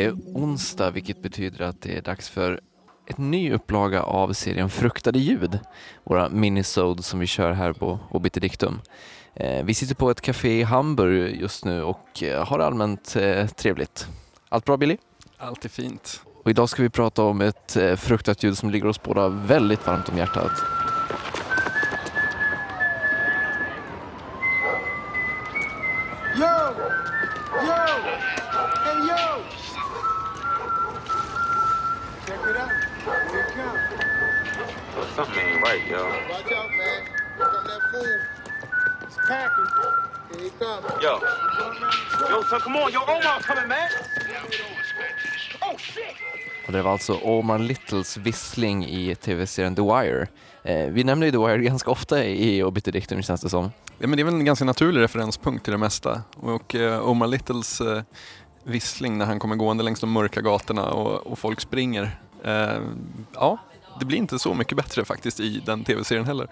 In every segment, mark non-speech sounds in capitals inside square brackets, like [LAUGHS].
Det är onsdag vilket betyder att det är dags för ett ny upplaga av serien Fruktade ljud. Våra minisodes som vi kör här på Obiterdictum. Eh, vi sitter på ett café i Hamburg just nu och eh, har allmänt eh, trevligt. Allt bra Billy? Allt är fint. Och idag ska vi prata om ett fruktat ljud som ligger oss båda väldigt varmt om hjärtat. Right, yo. Watch out, man. Here come that fool. He's packing. Here he comes. Yo. Yo, son, come on. Yo, Omar coming, man. Oh, shit! Och det var alltså Omar Littles vissling i tv-serien The Wire. Eh, vi nämner ju The Wire ganska ofta i Obiterdictum känns det som. Ja, men det är väl en ganska naturlig referenspunkt till det mesta. Och eh, Omar Littles eh, vissling när han kommer gående längs de mörka gatorna och, och folk springer. Eh, ja, det blir inte så mycket bättre faktiskt i den tv-serien heller.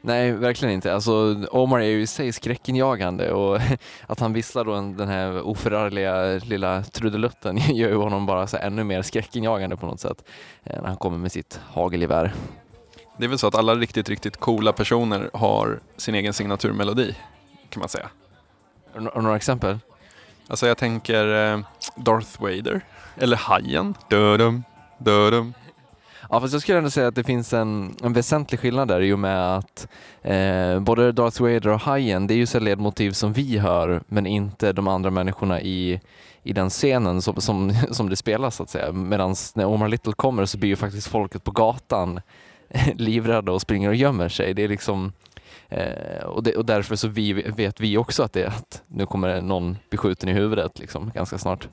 Nej, verkligen inte. Alltså, Omar är ju i sig skräckinjagande och [LAUGHS] att han visslar då den här oförargliga lilla trudelutten [LAUGHS] gör ju honom bara så ännu mer skräckinjagande på något sätt eh, när han kommer med sitt hagelgevär. Det är väl så att alla riktigt, riktigt coola personer har sin egen signaturmelodi, kan man säga. Har några exempel? Alltså jag tänker eh, Darth Vader, eller Hajen. Dödum, dödum, Ja, fast jag skulle ändå säga att det finns en, en väsentlig skillnad där i och med att eh, både Darth Vader och Hajen, det är ju så ledmotiv som vi hör, men inte de andra människorna i, i den scenen som, som, [LAUGHS] som det spelas så att säga. Medan när Omar Little kommer så blir ju faktiskt folket på gatan [LAUGHS] livrädda och springer och gömmer sig. Det är liksom Eh, och, det, och, därför så vi, vet vi också att, det, att nu kommer någon bli skjuten i huvudet liksom, ganska snart.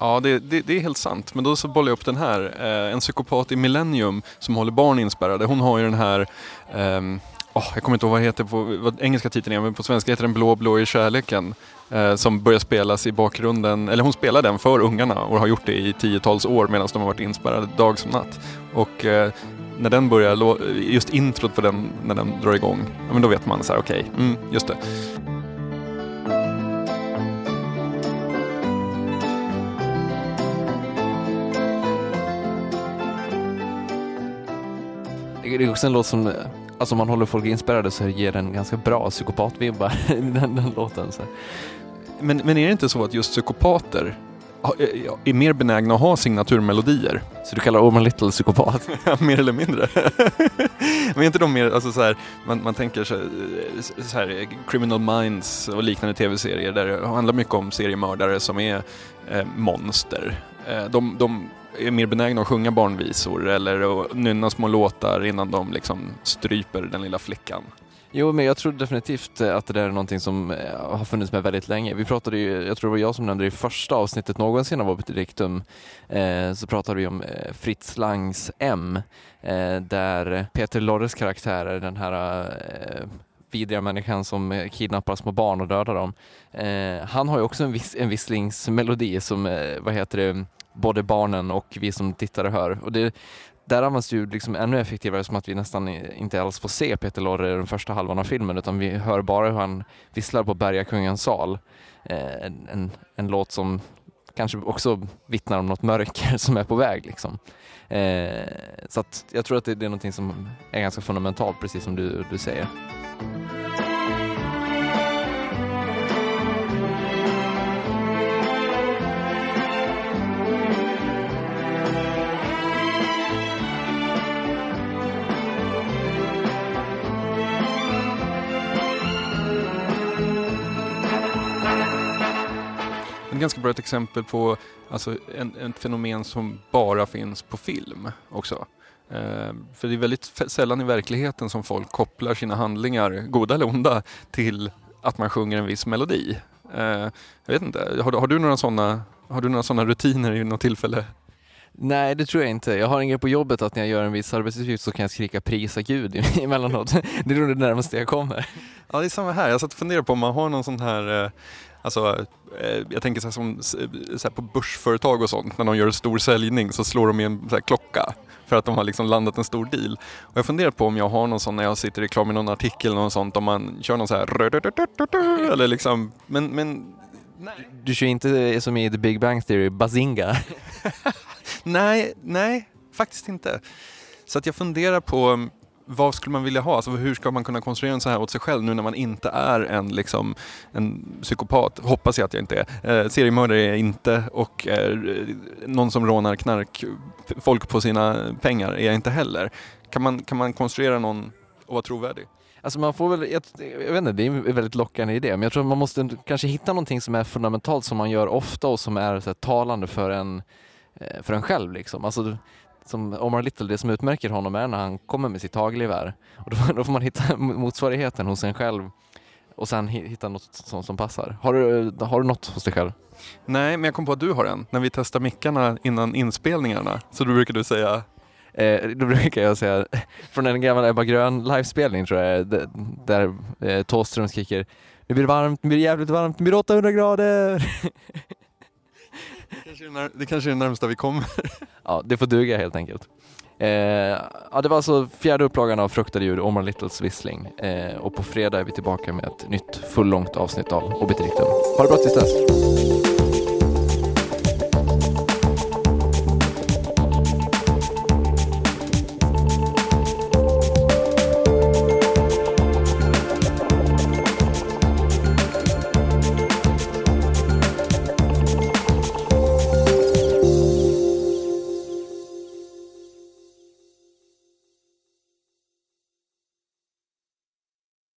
Ja, det, det, det, är helt sant. Men då så bollar jag upp den här. Eh, en psykopat i Millennium som håller barn inspärrade. Hon har ju den här um, oh, jag kommer inte ihåg vad heter på vad engelska titeln är, men på svenska heter den Blå blå i kärleken. Eh, som börjar spelas i bakgrunden, eller hon spelar den för ungarna och har gjort det i tiotals år medan de har varit inspärrade dag som natt. Och eh, när den börjar, just introt på den, när den drar igång, ja, men då vet man så här, okej, okay, mm, just det. Det är också en låt som, eh, alltså om man håller folk inspirerade så ger den ganska bra psykopatvibbar, [LAUGHS] den, den låten. Så. Men, men är det inte så att just psykopater är mer benägna att ha signaturmelodier. Så du kallar Orman Little psykopat? [LAUGHS] mer eller mindre. [LAUGHS] Men är inte de mer, alltså så här, man, man tänker så, så här, Criminal Minds och liknande tv-serier där det handlar mycket om seriemördare som är eh, monster. Eh, de, de är mer benägna att sjunga barnvisor eller att nynna små låtar innan de liksom stryper den lilla flickan. Jo, men jag tror definitivt eh, att det där är någonting som eh, har funnits med väldigt länge. Vi pratade ju, jag tror det var jag som nämnde det i första avsnittet någonsin av Obiterdictum, eh, så pratade vi om eh, Fritz Langs M, eh, där Peter Lorres karaktär är den här eh, vidriga människan som eh, kidnappar små barn och dödar dem. Eh, han har ju också en, vis, en visslingsmelodi som, eh, vad heter det, både barnen och vi som tittare hör. Och det, där används det ju liksom ännu effektivare som att vi nästan inte alls får se Peter Lorre i den första halvan av filmen utan vi hör bara hur han visslar på Bergakungens sal. Eh, en, en låt som kanske också vittnar om något mörker [LAUGHS] som är på väg. Liksom. Eh, så att jag tror att det, det är något som är ganska fundamentalt, precis som du, du säger. Ganska bra ett exempel på alltså, en, ett fenomen som bara finns på film också. Eh, för det är väldigt sällan i verkligheten som folk kopplar sina handlingar, goda eller onda, till att man sjunger en viss melodi. Eh, jag vet inte, har, har, du några sådana har du några sådana rutiner i något tillfälle? Nej, det tror jag inte. Jag har en grej på jobbet att när jag gör en viss arbetsuppgift så kan jag skrika prisa Gud [LAUGHS] emellanåt. Det är nog det närmaste jag kommer. Ja, det är samma här. Jag satt och funderade på om man har någon sån här eh, Alltså, eh, jag tänker så här, som, så här på börsföretag och sånt, när de gör en stor säljning så slår de i en klocka för att de har liksom landat en stor deal. Och jag funderar på om jag har någon sån när jag sitter i någon artikel eller något sånt, om man kör någon så här eller liksom, men, men Nej. Du kör inte som i The Big Bang Theory, Bazinga. [LAUGHS] nej, nej, faktiskt inte. Så att jag funderar på mm, vad skulle man vilja ha? Alltså hur ska man kunna konstruera en så här åt sig själv nu när man inte är en, liksom, en psykopat? Hoppas jag att jag inte är. Eh, seriemördare är jag inte och eh, någon som rånar knark, folk på sina pengar är jag inte heller. Kan man, kan man konstruera någon och vara trovärdig? Alltså man får väl, jag, jag vet inte, det är en väldigt lockande idé, men jag tror att man måste kanske hitta någonting som är fundamentalt som man gör ofta och som är så här, talande för en, för en själv. Liksom. Alltså, som Omar Little, det som utmärker honom är när han kommer med sitt hagelgevär. Och då, [LAUGHS] då får man hitta motsvarigheten hos en själv och sen hitta något som, som passar. Har du, har du något hos dig själv? Nej, men jag kom på att du har en. När vi testar mickarna innan inspelningarna så då brukar du säga Eh, då brukar jag säga, från en gammal Ebba Grön livespelning tror jag, där eh, Thåström skriker Nu blir det varmt, nu blir det jävligt varmt, nu blir det 800 grader! [LAUGHS] det kanske är det närmsta vi kommer. [LAUGHS] ja, det får duga helt enkelt. Eh, ja, det var alltså fjärde upplagan av Fruktade djur, Omar Littles vissling. Eh, och på fredag är vi tillbaka med ett nytt fullångt avsnitt av Obiteriktum. Ha det bra tills dess!